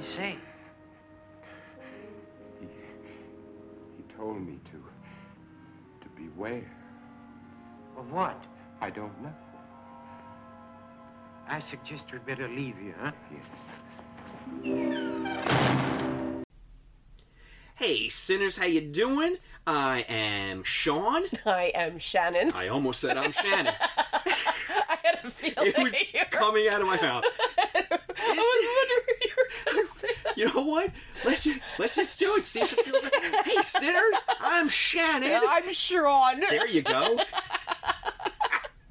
he say? He, he told me to, to beware. Of what? I don't know. I suggest we'd better leave you, huh? Yes. Hey, sinners, how you doing? I am Sean. I am Shannon. I almost said I'm Shannon. I had a feeling It was coming out of my mouth. I was wondering if you were going to say that. You know what? Let's just, let's just do it. See if it feels right. Hey, sinners, I'm Shannon. I'm Sean. There you go.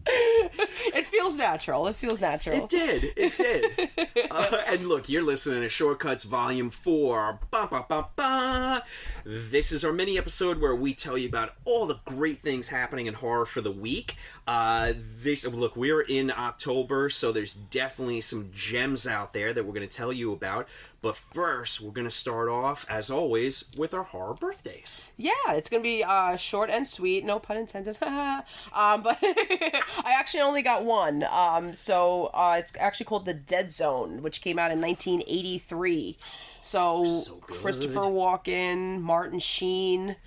It feels natural. It feels natural. It did. It did. Uh, and look, you're listening to Shortcuts Volume 4. Ba, ba, ba, ba. This is our mini episode where we tell you about all the great things happening in horror for the week. Uh, this look, we're in October, so there's definitely some gems out there that we're going to tell you about. But first, we're going to start off, as always, with our horror birthdays. Yeah, it's gonna be uh, short and sweet. No pun intended. um, but I actually only got one. Um, so uh, it's actually called The Dead Zone, which came out in 1983. So, So. Christopher Walken, Martin Sheen.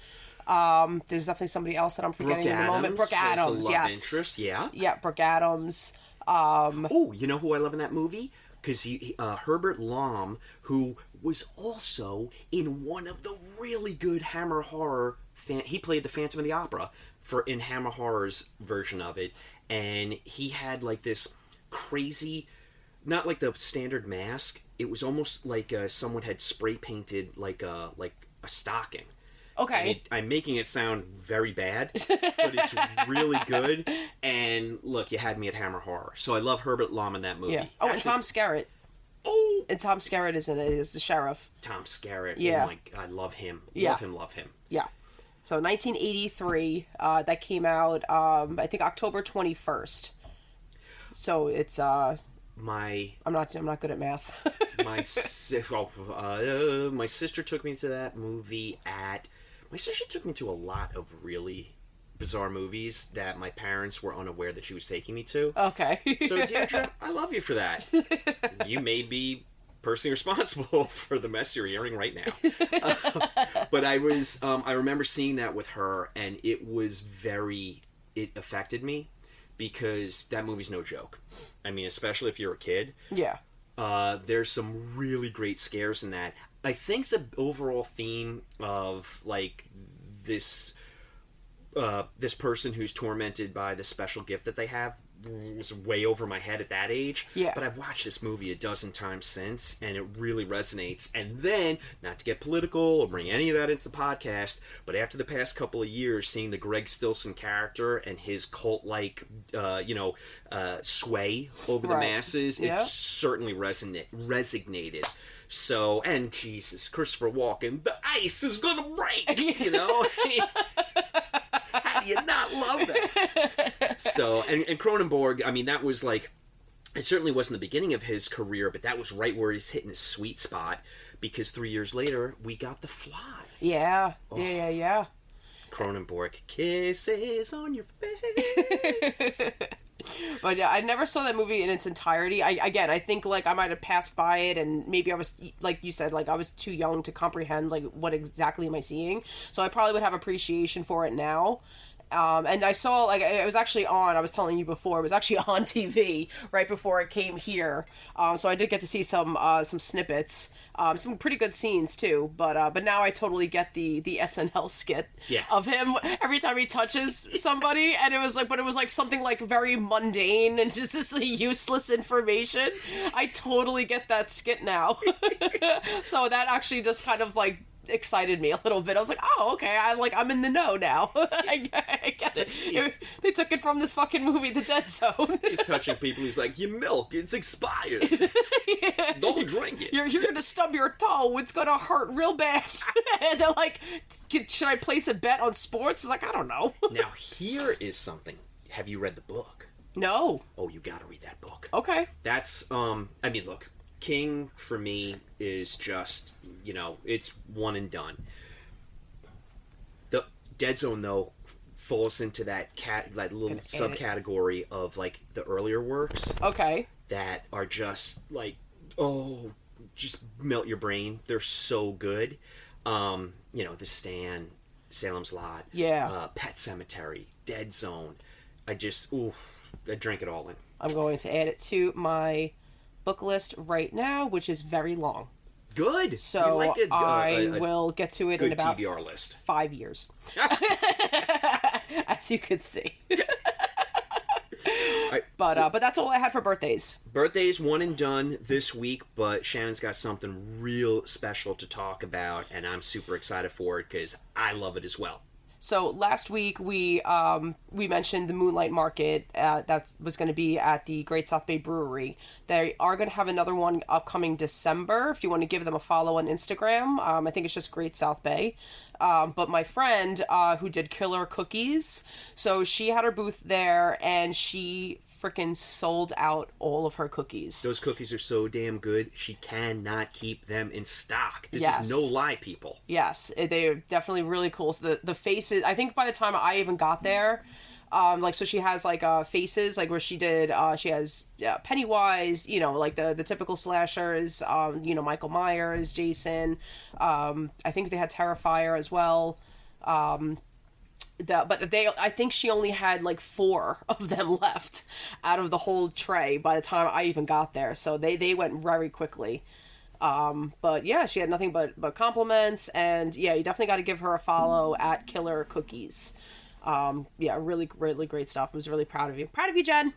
Um, there's definitely somebody else that I'm Brooke forgetting in the moment. Brooke Adams, yes. interest, yeah. Yeah, Brooke Adams. Um, Oh, you know who I love in that movie? Because he, uh, Herbert Lom, who was also in one of the really good Hammer horror. Fan- he played the Phantom of the Opera for in Hammer Horror's version of it, and he had like this crazy, not like the standard mask. It was almost like uh, someone had spray painted like a like a stocking. Okay. It, I'm making it sound very bad, but it's really good. And look, you had me at Hammer Horror, so I love Herbert Lom in that movie. yeah. Oh, and Tom Skerritt. Oh, And Tom Skerritt is in it. Is the sheriff. Tom Skerritt. Yeah. Oh my, I love him. Yeah. Love him. Love him. Yeah. So 1983, uh, that came out, um, I think October 21st. So it's, uh, My I'm not, I'm not good at math. my si- oh, uh, my sister took me to that movie at. My sister took me to a lot of really bizarre movies that my parents were unaware that she was taking me to. okay. So, Deirdre, I love you for that. You may be personally responsible for the mess you're hearing right now. Uh, but I was, um, I remember seeing that with her, and it was very, it affected me because that movie's no joke. I mean, especially if you're a kid. yeah. Uh, there's some really great scares in that. I think the overall theme of like this uh, this person who's tormented by the special gift that they have was way over my head at that age. Yeah. But I've watched this movie a dozen times since, and it really resonates. And then, not to get political or bring any of that into the podcast, but after the past couple of years, seeing the Greg Stillson character and his cult-like, uh, you know, uh, sway over the masses, Yeah. it certainly resonate resignated. So, and Jesus, Christopher Walken, the ice is gonna break. You know, how, do you not love that? So, and, and Cronenberg, I mean, that was like, it certainly wasn't the beginning of his career, but that was right where he's hitting his sweet spot because three years later, we got The Fly. Yeah, Oh. yeah, yeah, yeah. Cronenberg, kisses on your face. But yeah, I never saw that movie in its entirety. I again, I think like I might have passed by it, and maybe I was like you said, like I was too young to comprehend like what exactly am I seeing. So I probably would have appreciation for it now. Um, and I saw like it was actually on. I was telling you before it was actually on TV right before it came here. Um, so I did get to see some uh, some snippets, um, some pretty good scenes too. But uh, but now I totally get the the SNL skit Yeah. of him every time he touches somebody, and it was like, but it was like something like very mundane and just this like, useless information. I totally get that skit now. so that actually just kind of like excited me a little bit. I was like, oh, okay, I like I'm in the know now. I, I get it. It- They took it from this fucking movie, The Dead Zone. he's touching people. He's like, "Your milk, it's expired. Don't drink it." You're, you're gonna stub your toe. It's gonna hurt real bad. and they're like, should I place a bet on sports? It's like, I don't know. Now, here is something. Have you read the book? no. Oh, you got to read that book. Okay. That's um. I mean, look, King for me is just you know it's one and done. The Dead Zone though falls into that cat that little Gonna add it. subcategory of like the earlier works Okay. that are just like oh just melt your brain they're so good um you know the stand salem's lot Yeah. uh, pet sematary dead zone i just ooh i drink it all in I'm going to add it to my book list right now, which is very long. good So like a- I a- a will get to it in about tbr list five years, as you could see. I- But uh, but that's all I had for birthdays. birthdays one and done this week but shannon's got something real special to talk about and i'm super excited for it because i love it as well So last week we um, we mentioned the Moonlight Market uh, that was going to be at the Great South Bay Brewery. They are going to have another one upcoming December. If you want to give them a follow on Instagram, um, I think it's just Great South Bay. Um, but my friend uh, who did Killer Cookies, so she had her booth there and she freaking sold out all of her cookies. Those cookies are so damn good, she cannot keep them in stock. This Yes. is no lie, people. Yes, eh, they're definitely really cool. So the the faces, I think by the time I even got there, um, like so she has like uh faces like where she did uh she has yeah, Pennywise, you know, like the the typical slashers, um, you know, Michael Myers, Jason, um, I think they had Terrifier as well. The, but they I think she only had like four of them left out of the whole tray by the time I even got there. So they they went very quickly. Um, but yeah, she had nothing but but compliments, and yeah, you definitely got to give her a follow at Killer Cookies. Um, yeah, really, really great stuff. I was really proud of you. Proud of you, Jen.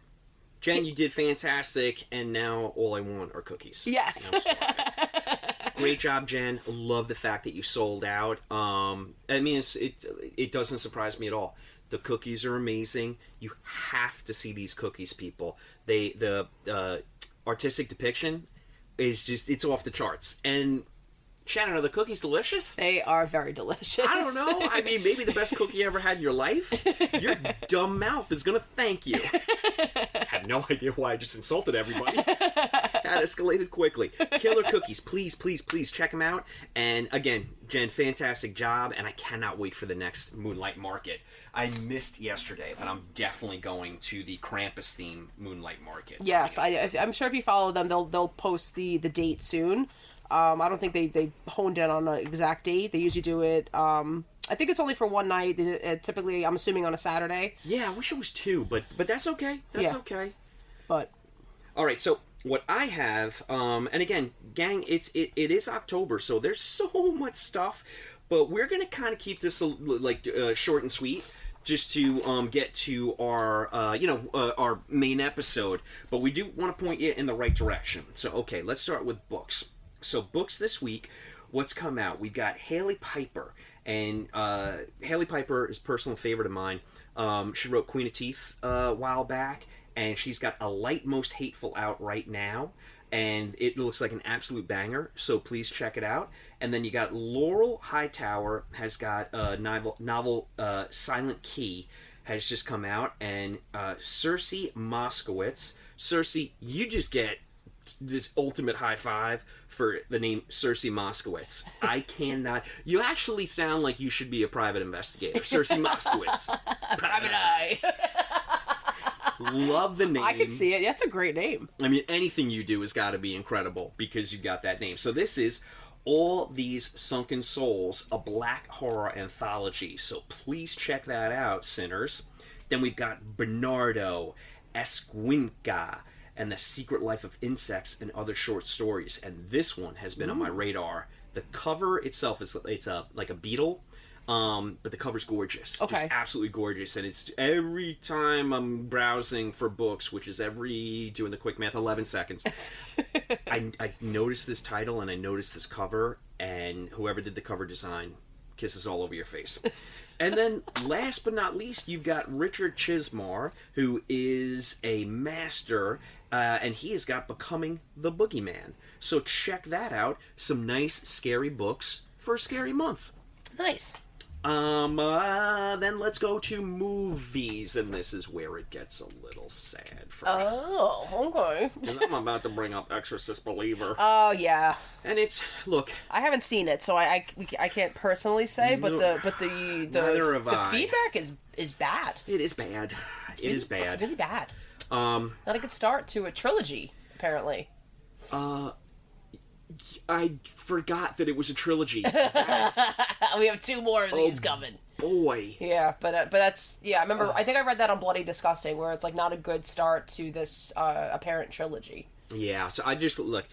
Jen, you did fantastic, and now all I want are cookies. Yes. And I'm starving. Great job, Jen. Love the fact that you sold out. Um, I mean, it's, it it doesn't surprise me at all. The cookies are amazing. You have to see these cookies, people. They the uh, artistic depiction is just it's off the charts. And Shannon, are the cookies delicious? They are very delicious. I don't know. I mean, maybe the best cookie you ever had in your life. Your dumb mouth is gonna thank you. I have no idea why I just insulted everybody. That escalated quickly. Killer cookies, please, please, please check them out. And again, Jen, fantastic job, and I cannot wait for the next Moonlight Market. I missed yesterday, but I'm definitely going to the Krampus theme Moonlight Market. Yes, I, I'm sure if you follow them, they'll they'll post the the date soon. Um, I don't think they they honed in on an exact date. They usually do it. Um, I think it's only for one night. They- uh, typically, I'm assuming on a Saturday. Yeah, I wish it was two, but but that's okay. That's Yeah. okay. But All right, so what I have, um, and again, gang, it's it, it is October, so there's so much stuff, but we're gonna kind of keep this like uh, short and sweet, just to um, get to our uh, you know uh, our main episode. But we do want to point you in the right direction. So okay, let's start with books. So books this week, what's come out? We've got Hailey Piper, and uh, Hailey Piper is personal favorite of mine. Um, she wrote Queen of Teeth uh, a while back, and she's got a light most hateful out right now and it looks like an absolute banger. So please check it out. And then you got Laurel Hightower has got a novel, novel uh, Silent Key has just come out, and uh, Circe Moskowitz. Circe, you just get this ultimate high five for the name Circe Moskowitz. I cannot. You actually sound like you should be a private investigator. Circe Moskowitz. Private Eye. Love the name. I can see it. That's a great name. I mean, anything you do has got to be incredible because you got that name. So this is all these sunken souls, a black horror anthology. So please check that out, sinners. Then we've got Bernardo Esquinca and the Secret Life of Insects and other short stories. And this one has been on my radar. The cover itself is it's a like a beetle. Um, but the cover's gorgeous. Okay. Just absolutely gorgeous. And it's every time I'm browsing for books, which is every doing the quick math, eleven seconds. I, I noticed this title and I noticed this cover, and whoever did the cover design kisses all over your face. And then, last but not least, you've got Richard Chizmar, who is a master, uh, and he has got Becoming the Boogeyman. So check that out. Some nice, scary books for a scary month. Nice. Um, uh, then let's go to movies, and this is where it gets a little sad for me. Oh, okay. 'Cause I'm about to bring up Exorcist Believer. Oh yeah. And it's look, I haven't seen it, so I I, we- I can't personally say, but No. the but the the, have the I. feedback is is bad. it is bad. It is bad. Really bad. Um, Not a good start to a trilogy, apparently. I forgot that it was a trilogy. We have two more of Oh. these coming. boy. Yeah, but uh, but that's yeah. I remember. I think I read that on Bloody Disgusting, where it's like not a good start to this uh, apparent trilogy. Yeah. So I just look,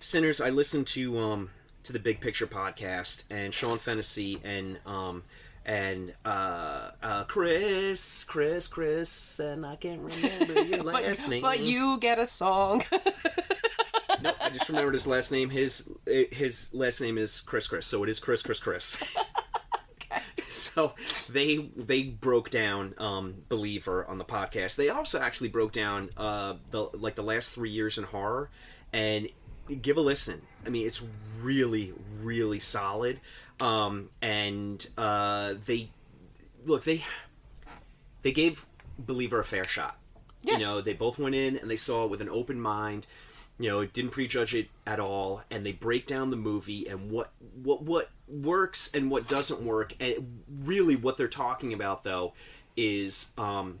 sinners. I listened to um to the Big Picture podcast and Sean Fennessy and um and uh uh Chris Chris Chris and I can't remember your last name. But you get a song. Nope, I just remembered his last name. His his last name is Chris Chris, so it is Chris Chris Chris. So they they broke down um, Believer on the podcast. They also actually broke down uh, the like the last three years in horror, and give a listen. I mean, it's really really solid. Um, and uh, they look they they gave Believer a fair shot. Yeah. You know, they both went in and they saw it with an open mind. You know, it didn't prejudge it at all, and they break down the movie and what what what works and what doesn't work, and really what they're talking about though is um,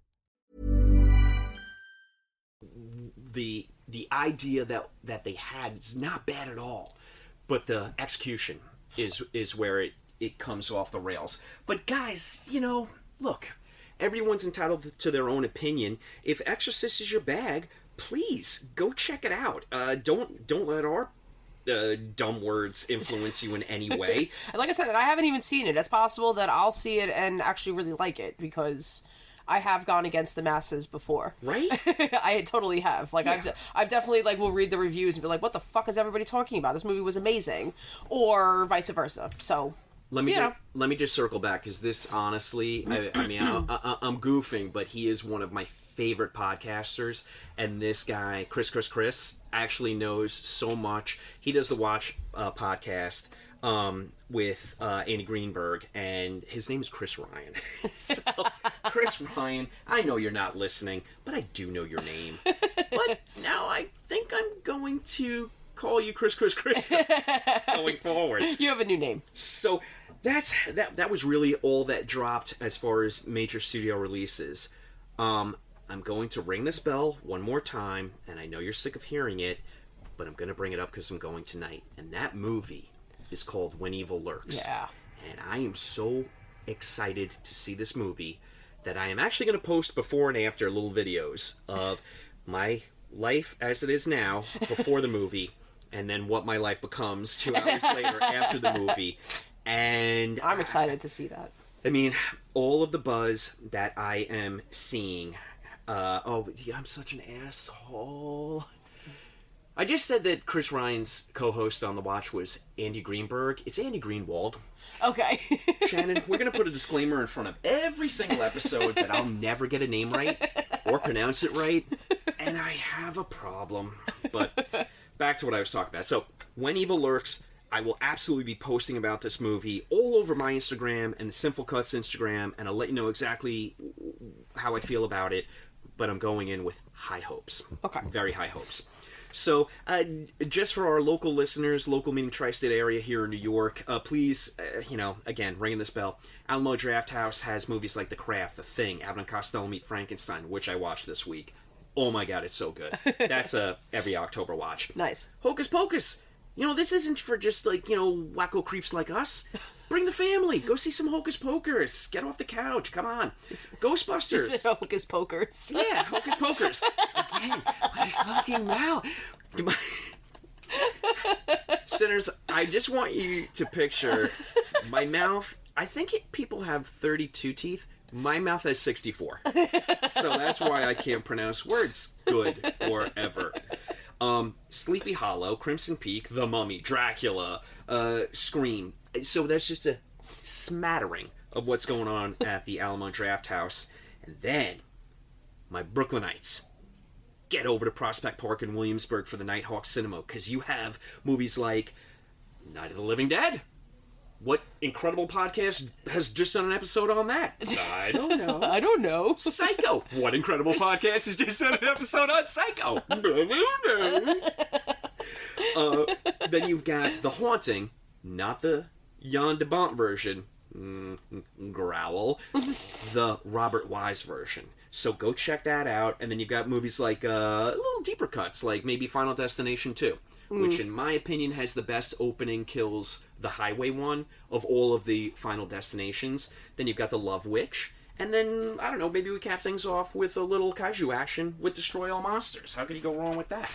The the idea that that they had is not bad at all, but the execution is is where it it comes off the rails. But guys, you know, look, everyone's entitled to their own opinion. If Exorcist is your bag, please go check it out. Uh, don't don't let our uh, dumb words influence you in any way. And like I said, I haven't even seen it. It's possible that I'll see it and actually really like it because I have gone against the masses before. Right? I totally have. Like I've I've definitely like will read the reviews and be like, what the fuck is everybody talking about? This movie was amazing, or vice versa. So Let me know. let me just circle back because this honestly, I, I mean, I, I'm goofing, but he is one of my favorite podcasters, and this guy, Chris, Chris, Chris, actually knows so much. He does the Watch uh, podcast um, with uh, Andy Greenberg, and his name is Chris Ryan. so, Chris Ryan, I know you're not listening, but I do know your name. But now I think I'm going to call you Chris, Chris, Chris going forward. You have a new name. So that's that. That was really all that dropped as far as major studio releases. Um, I'm going to ring this bell one more time, and I know you're sick of hearing it, but I'm going to bring it up because I'm going tonight. And that movie is called When Evil Lurks. Yeah. And I am so excited to see this movie that I am actually going to post before and after little videos of my life as it is now before the movie, and then what my life becomes two hours later after the movie. And I'm excited to see that. I mean, all of the buzz that I am seeing. Uh, oh, yeah, I'm such an asshole. I just said that Chris Ryan's co-host on the watch was Andy Greenberg. It's Andy Greenwald. Okay. Shannon, we're gonna put a disclaimer in front of every single episode that I'll never get a name right or pronounce it right, and I have a problem. But back to what I was talking about. So, when evil lurks, I will absolutely be posting about this movie all over my Instagram and the Sinful Cuts Instagram, and I'll let you know exactly how I feel about it. But I'm going in with high hopes. Okay. Very high hopes. So, uh, just for our local listeners, local meaning tri-state area here in New York, uh, please, uh, you know, again, ringing this bell. Alamo Draft House has movies like The Craft, The Thing, Abbott and Costello Meet Frankenstein, which I watched this week. Oh my god, it's so good. That's a every October watch. nice. Hocus Pocus. You know, this isn't for just like you know wacko creeps like us. Bring the family. Go see some Hocus Pocus. Get off the couch. Come on. Ghostbusters. Hocus Pokers. Yeah, Hocus Pocus. Again, my fucking mouth. Sinners, I just want you to picture my mouth. I think it, people have 32 teeth. My mouth has 64. So that's why I can't pronounce words good or ever. Um, Sleepy Hollow, Crimson Peak, The Mummy, Dracula, uh, Scream. So that's just a smattering of what's going on at the Alamo Draft House. And then my Brooklynites. Get over to Prospect Park in Williamsburg for the Nitehawk Cinema because you have movies like Night of the Living Dead. What incredible podcast has just done an episode on that? I don't know. I don't know. Psycho. What incredible podcast has just done an episode on Psycho? I don't know. Uh, then you've got The Haunting, not the Jan de Bont version, mm, growl, the Robert Wise version. So go check that out. And then you've got movies like uh, little deeper cuts, like maybe Final Destination 2, which, in my opinion, has the best opening kills the highway one of all of the Final Destinations. Then you've got The Love Witch. And then, I don't know, maybe we cap things off with a little kaiju action with Destroy All Monsters. How could you go wrong with that?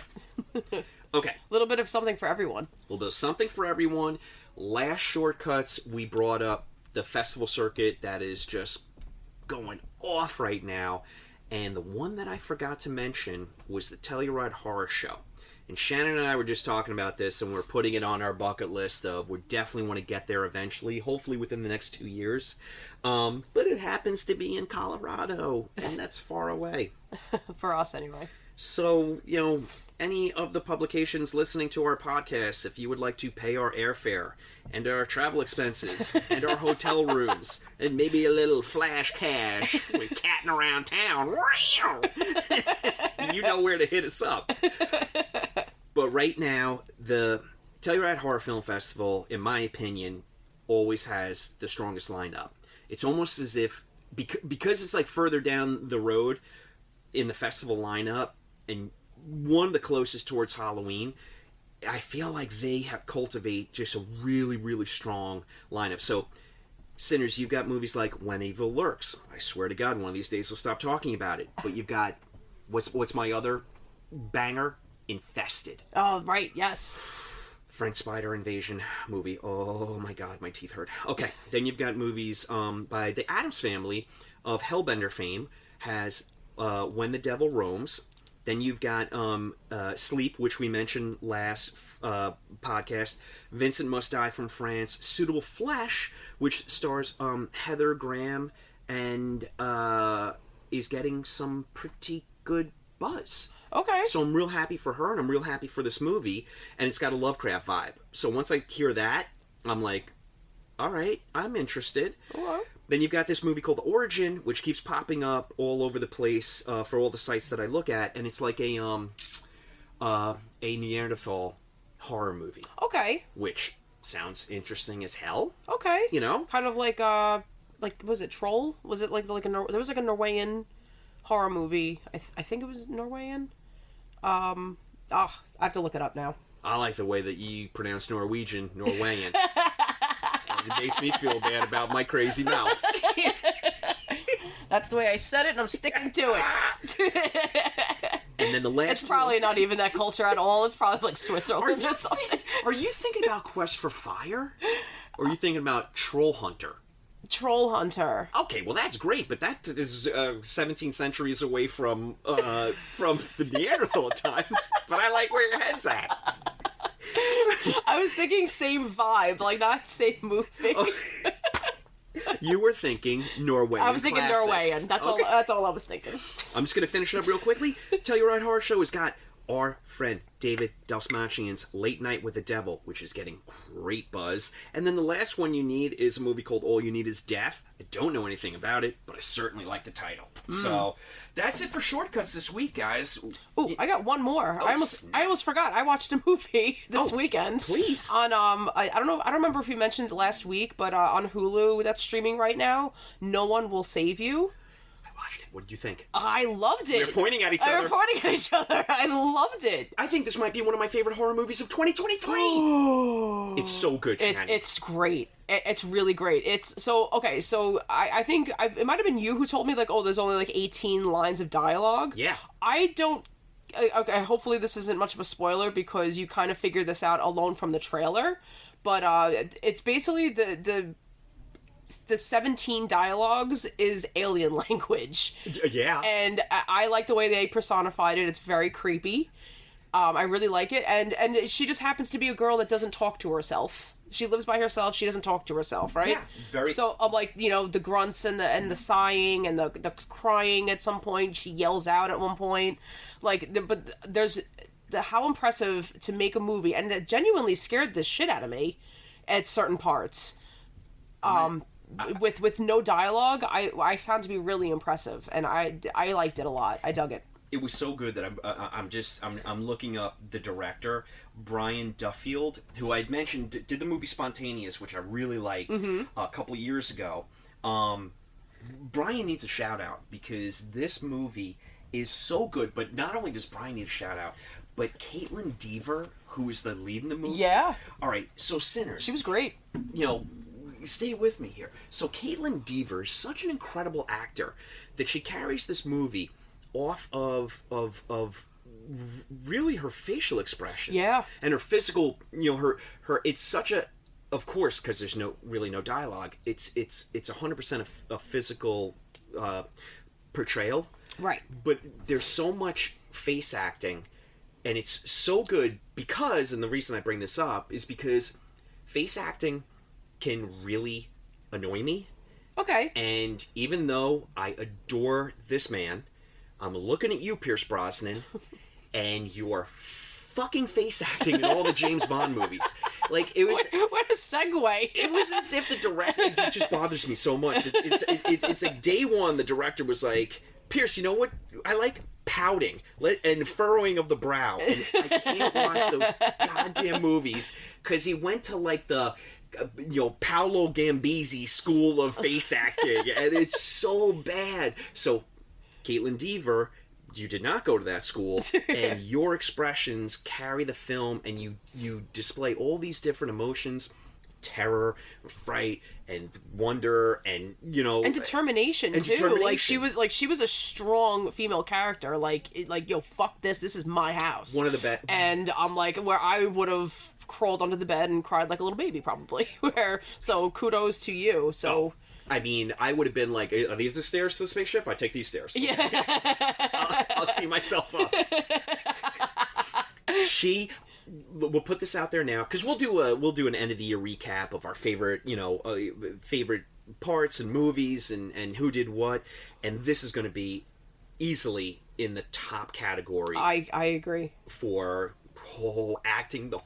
okay. A little bit of something for everyone. A little bit of something for everyone. Last shortcuts, we brought up the festival circuit that is just going off right now. And the one that I forgot to mention was the Telluride Horror Show. And Shannon and I were just talking about this, and we're putting it on our bucket list of we definitely want to get there eventually, hopefully within the next two years. Um, but it happens to be in Colorado, and that's far away. for us, anyway. So, you know, any of the publications listening to our podcast, if you would like to pay our airfare and our travel expenses and our hotel rooms and maybe a little flash cash with catting around town, you know where to hit us up. But right now, the Telluride Horror Film Festival, in my opinion, always has the strongest lineup. It's almost as if because, because it's like further down the road in the festival lineup and one of the closest towards Halloween. I feel like they have cultivate just a really, really strong lineup. So, sinners, you've got movies like When Evil Lurks. I swear to God, one of these days we'll stop talking about it. But you've got what's what's my other banger? Infested. Oh, right, yes. Frank Spider Invasion movie. Oh my god, my teeth hurt. Okay, then you've got movies um, by the Adams family of Hellbender fame. Has uh, When the Devil Roams. Then you've got um, uh, Sleep, which we mentioned last uh, podcast. Vincent Must Die from France. Suitable Flesh, which stars um, Heather Graham and uh, is getting some pretty good buzz. Okay. So I'm real happy for her, and I'm real happy for this movie, and it's got a Lovecraft vibe. So once I hear that, I'm like, all right, I'm interested. Then you've got this movie called Origin, which keeps popping up all over the place uh, for all the sites that I look at, and it's like a um, uh, a Neanderthal horror movie, Okay. which sounds interesting as hell. Okay. You know, Kind of like uh, like was it Troll? Was it like like a there was like a Norwegian horror movie? I th- I think it was Norwegian. Um. Ah, I have to look it up now. I like the way that you pronounce Norwegian, Norwegian. it makes me feel bad about my crazy mouth. That's the way I said it, and I'm sticking to it. And then the last it's probably not even that culture at all. It's probably like Switzerland or something. Are you thinking about Quest for Fire? Or are you thinking about Troll Hunter? Troll Hunter. Okay, well that's great, but that is uh, 17 centuries away from uh, from the Neanderthal times. But I like where your head's at. I was thinking same vibe, like not same movie. Oh. You were thinking Norwegian. I was thinking classics. Norwegian. That's Okay. all. That's all I was thinking. I'm just gonna finish it up real quickly. Telluride Horror Show has got our friend David Dastmalchian's Late Night with the Devil, which is getting great buzz. And then the last one you need is a movie called All You Need Is Death. I don't know anything about it, but I certainly like the title. So that's it for shortcuts this week, guys. Oh, I got one more. I almost, I almost forgot. I watched a movie this Oh, weekend. please. On um, I, I don't know. I don't remember if we mentioned it last week, but uh, on Hulu that's streaming right now. No one will save you. Watched it. What did you think? I loved it. We're pointing at each other. We're pointing at each other. I loved it. I think this might be one of my favorite horror movies of 2023. it's so good. It's Shannon. it's great. It- It's really great. It's so okay. So I I think I, it might have been you who told me like oh there's only like 18 lines of dialogue. Yeah. I don't. Okay, hopefully this isn't much of a spoiler because you kind of figured this out alone from the trailer, but uh, it's basically the the the 17 dialogues is alien language yeah. and I, I like the way they personified it. It's very creepy. Um, I really like it, and and she just happens to be a girl that doesn't talk to herself. She lives by herself. She doesn't talk to herself, right? Yeah, very- So I'm like, you know, the grunts and the and the sighing and the the crying at some point. She yells out at one point, like, the, but there's the, how impressive to make a movie, and that genuinely scared the shit out of me at certain parts. Um, with with no dialogue, I I found to be really impressive, and I I liked it a lot. I dug it. it was so good that I'm uh, I'm just I'm I'm looking up the director Brian Duffield, who I'd mentioned did the movie Spontaneous, which I really liked a couple of years ago. Um, Brian needs a shout out because this movie is so good. But not only does Brian need a shout out, but Kaitlyn Dever, who is the lead in the movie. Yeah. All right. So Sinners. She was great. you know, stay with me here. So Kaitlyn Dever is such an incredible actor that she carries this movie off of of of really her facial expressions Yeah. and her physical you know her her it's such a of course because there's no really no dialogue it's it's it's 100% a, a physical uh, portrayal Right. but there's so much face acting and it's so good because and the reason i bring this up is because face acting can really annoy me. Okay. and even though i adore this man i'm looking at you pierce brosnan and you're fucking face acting in all the james bond movies. Like it was what a segue. it was as if the director it just bothers me so much. It, it's, it, it's, it's like day one the director was like pierce you know what? I like pouting and furrowing of the brow and i can't watch those goddamn movies. Because he went to like the you know paolo gambisi school of face acting and it's so bad. So kaitlyn dever you did not go to that school and your expressions carry the film and you you display all these different emotions terror fright and wonder and you know and determination And too. Like determination. she was like she was a strong female character. Like it, like yo fuck this. This is my house. One of the best- And I'm like where I would have crawled under the bed and cried like a little baby probably. Where so kudos to you. So. Oh, I mean, I would have been like, "Are these the stairs to the spaceship? I take these stairs. Yeah, I'll, I'll see myself up." she, we'll put this out there now because we'll do a we'll do an end of the year recap of our favorite, you know, uh, favorite parts and movies and and who did what, and this is going to be easily in the top category I I agree. for oh, acting the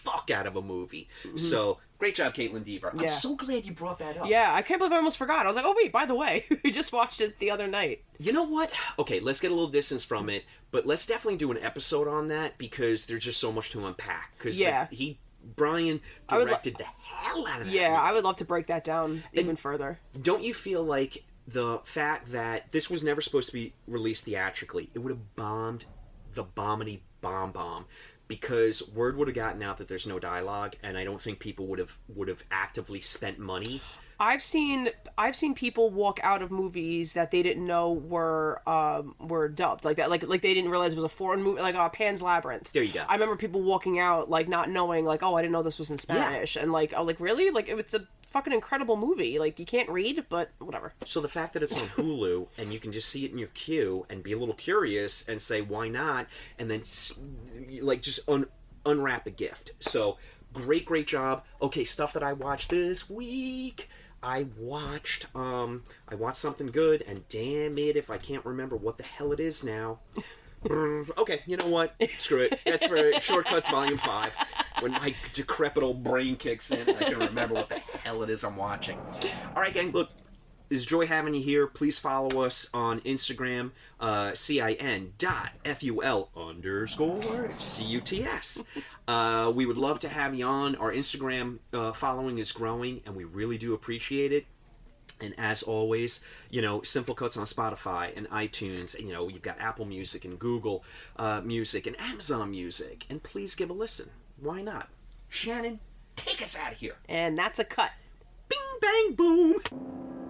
fuck out of a movie. So great job, Kaitlyn Dever. I'm so glad you brought that up. Yeah, I can't believe I almost forgot. I was like, oh wait, by the way, we just watched it the other night. You know what? Okay, let's get a little distance from it, but let's definitely do an episode on that because there's just so much to unpack. Because Yeah. he Brian would lo- directed the hell out of that. Yeah, movie. I would love to break that down even further. Don't you feel like the fact that this was never supposed to be released theatrically, it would have bombed the bombity bomb bomb because word would have gotten out that there's no dialogue, and I don't think people would have would have actively spent money. I've seen I've seen people walk out of movies that they didn't know were um were dubbed like that like like they didn't realize it was a foreign movie like uh, Pan's Labyrinth. There you go. I remember people walking out like not knowing like oh I didn't know this was in Spanish and like oh like really like it's a fucking incredible movie like you can't read but whatever. So the fact that it's on Hulu and you can just see it in your queue and be a little curious and say why not, and then like just un- unwrap a gift. So great, great job. Okay, stuff that I watched this week. I watched um I watched something good and damn it if I can't remember what the hell it is now. Okay, you know what? Screw it. That's for Shortcuts Volume 5. When my decrepit old brain kicks in, I can remember what the hell it is I'm watching. All right, gang, look, it's joy having you here. Please follow us on Instagram, uh, C-I-N dot F-U-L underscore C-U-T-S. Uh, we would love to have you on. Our Instagram uh, following is growing, and we really do appreciate it. And as always, you know, Simple Cuts on Spotify and iTunes. And, you know, you've got Apple Music and Google uh, Music and Amazon Music. And please give a listen. Why not? Shannon, take us out of here. And that's a cut. Bing, bang, boom.